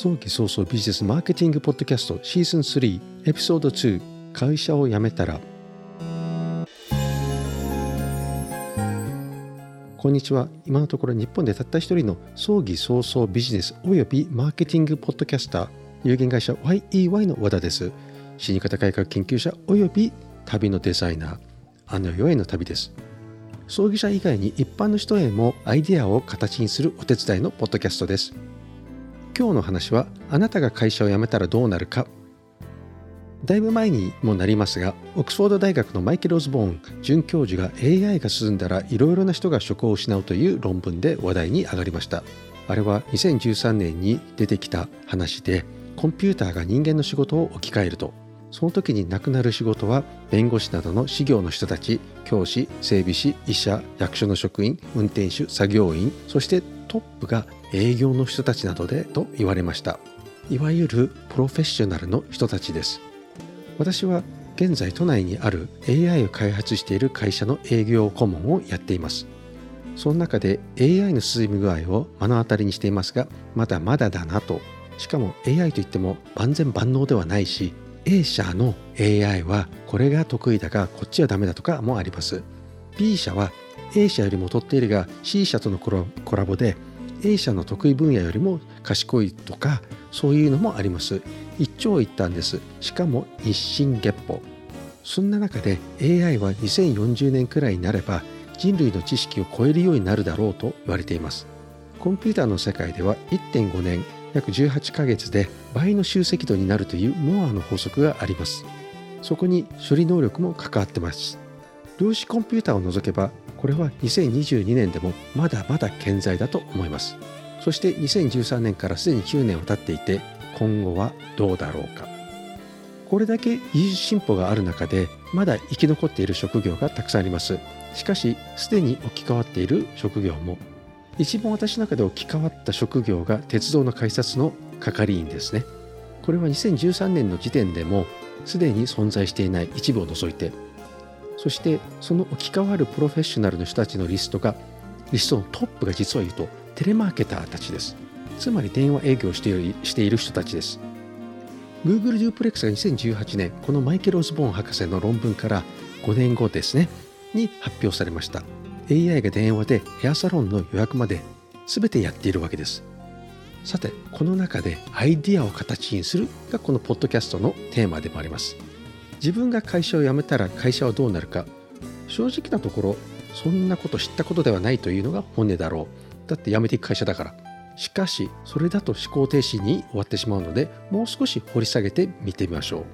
早期早々ビジネスマーケティングポッドキャストシーズン3エピソード2会社を辞めたら。こんにちは。今のところ日本でたった一人の葬儀早々ビジネスおよびマーケティングポッドキャスター有限会社 YEY の和田です。死に方改革研究者および旅のデザイナーあの世への旅です。葬儀者以外に一般の人へもアイデアを形にするお手伝いのポッドキャストです。今日の話はあなたが会社を辞めたらどうなるか。だいぶ前にもなりますがオックスフォード大学のマイケル・オズボーン准教授が AI が進んだらいろいろな人が職を失うという論文で話題に上がりました。あれは2013年に出てきた話でコンピューターが人間の仕事を置き換えると。その時になくなる仕事は弁護士などの事業の人たち教師整備士医者役所の職員運転手作業員そしてトップが営業の人たちなどでと言われました。いわゆるプロフェッショナルの人たちです。私は現在都内にある AI を開発している会社の営業顧問をやっています。その中で AI の進み具合を目の当たりにしていますがまだまだだなと。しかも AI といっても万全万能ではないし A 社の AI はこれが得意だがこっちはダメだとかもあります。B 社は A 社よりも劣っているが C 社とのコラボで A 社の得意分野よりも賢いとかそういうのもあります。一長一短です。しかも日進月歩。そんな中で AI は2040年くらいになれば人類の知識を超えるようになるだろうと言われています。コンピューターの世界では1.5年約18ヶ月で倍の集積度になるというモアの法則があります。そこに処理能力も関わってます。量子コンピューターを除けばこれは2022年でもまだまだ健在だと思います。そして2013年からすでに9年を経っていて今後はどうだろうか。これだけ技術進歩がある中でまだ生き残っている職業がたくさんあります。しかしすでに置き換わっている職業も一番私の中で置き換わった職業が鉄道の改札の係員ですね。これは2013年の時点でもすでに存在していない一部を除いてそしてその置き換わるプロフェッショナルの人たちのリストがリストのトップが実は言うとテレマーケターたちです。つまり電話営業しているしている人たちです。Google デュープレックスが2018年このマイケル・オズボーン博士の論文から5年後ですねに発表されました。AI が電話でヘアサロンの予約まで全てやっているわけです。さてこの中でアイディアを形にするがこのポッドキャストのテーマでもあります。自分が会社を辞めたら会社はどうなるか。正直なところそんなこと知ったことではないというのが本音だろう。だって辞めていく会社だから。しかしそれだと思考停止に終わってしまうのでもう少し掘り下げてみてみましょう。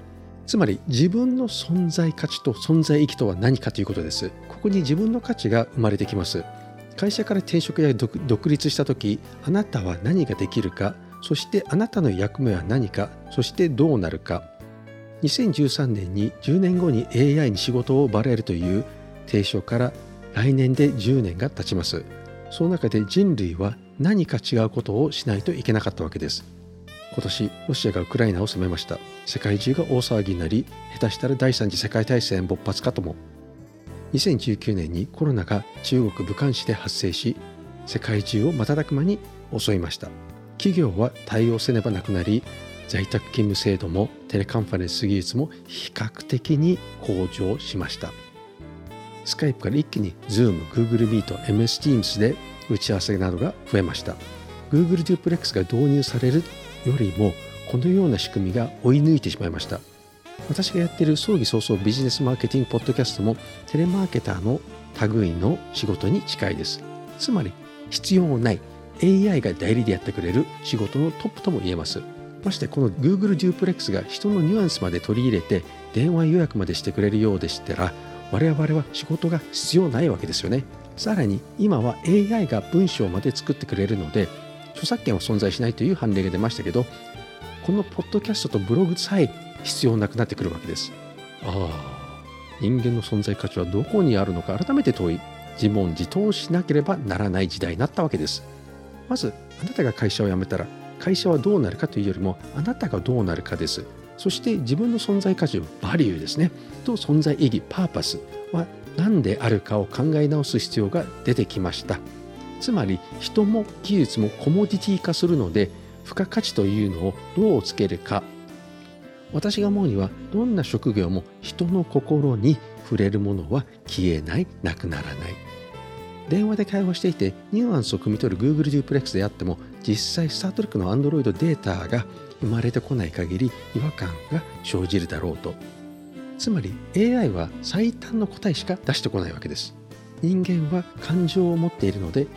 つまり自分の存在価値と存在意義とは何かということです。ここに自分の価値が生まれてきます。会社から転職や独立した時あなたは何ができるかそしてあなたの役目は何かそしてどうなるか。2013年に10年後に AI に仕事を奪われるという提唱から来年で10年が経ちます。その中で人類は何か違うことをしないといけなかったわけです。今年ロシアがウクライナを攻めました。世界中が大騒ぎになり下手したら第三次世界大戦勃発かとも。2019年にコロナが中国武漢市で発生し世界中を瞬く間に襲いました。企業は対応せねばなくなり在宅勤務制度もテレカンファレンス技術も比較的に向上しました。スカイプから一気に Zoom、Google Meet、MS Teams で打ち合わせなどが増えました。Google Duplex が導入されるよりもこのような仕組みが追い抜いてしまいました。私がやっている葬儀早々ビジネスマーケティングポッドキャストもテレマーケターの類の仕事に近いです。つまり必要ない AI が代理でやってくれる仕事のトップとも言えます。ましてこの Google デュープレックスが人のニュアンスまで取り入れて電話予約までしてくれるようでしたら我々は仕事が必要ないわけですよね。さらに今は AI が文章まで作ってくれるので著作権は存在しないという判例が出ましたけどこのポッドキャストとブログさえ必要なくなってくるわけです。ああ。人間の存在価値はどこにあるのか改めて問い自問自答しなければならない時代になったわけです。まずあなたが会社を辞めたら会社はどうなるかというよりもあなたがどうなるかです。そして自分の存在価値バリューですね。と存在意義パーパスは何であるかを考え直す必要が出てきました。つまり人も技術もコモディティ化するので付加価値というのをどうつけるか。私が思うにはどんな職業も人の心に触れるものは消えないなくならない。電話で会話していてニュアンスを汲み取る Google デュープレックスであっても実際スタートレックの Android データが生まれてこない限り違和感が生じるだろうと。つまり AI は最短の答えしか出してこないわけです。人間は感情を持っているので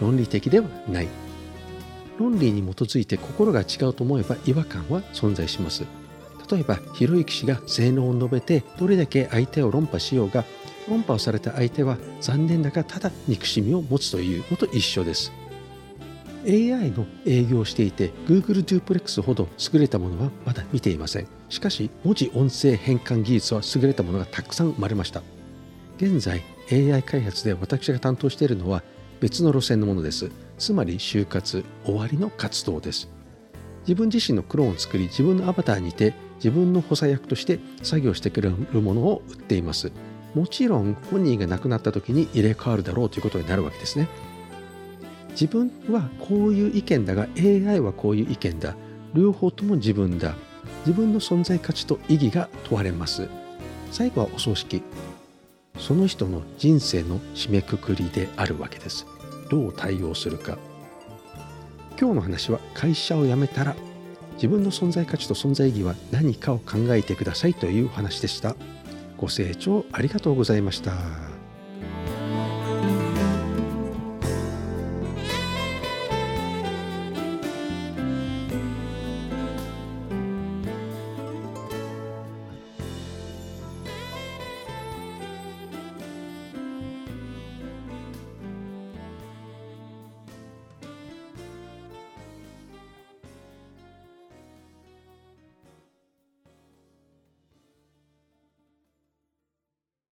論理的ではない。論理に基づいて心が違うと思えば違和感は存在します。例えばひろゆき氏が性能を述べてどれだけ相手を論破しようが論破をされた相手は残念だがただ憎しみを持つというのと一緒です。AI の営業をしていて Google デュープレックスほど優れたものはまだ見ていません。しかし文字音声変換技術は優れたものがたくさん生まれました。現在 AI 開発で私が担当しているのは別の路線のものです。つまり就活終わりの活動です。自分自身のクローンを作り自分のアバターにて自分の補佐役として作業してくれるものを売っています。もちろん本人が亡くなった時に入れ替わるだろうということになるわけですね。自分はこういう意見だが AI はこういう意見だ。両方とも自分だ。自分の存在価値と意義が問われます。最後はお葬式。その人の人生の締めくくりであるわけです。どう対応するか。今日の話は会社を辞めたら自分の存在価値と存在意義は何かを考えてくださいという話でした。ご清聴ありがとうございました。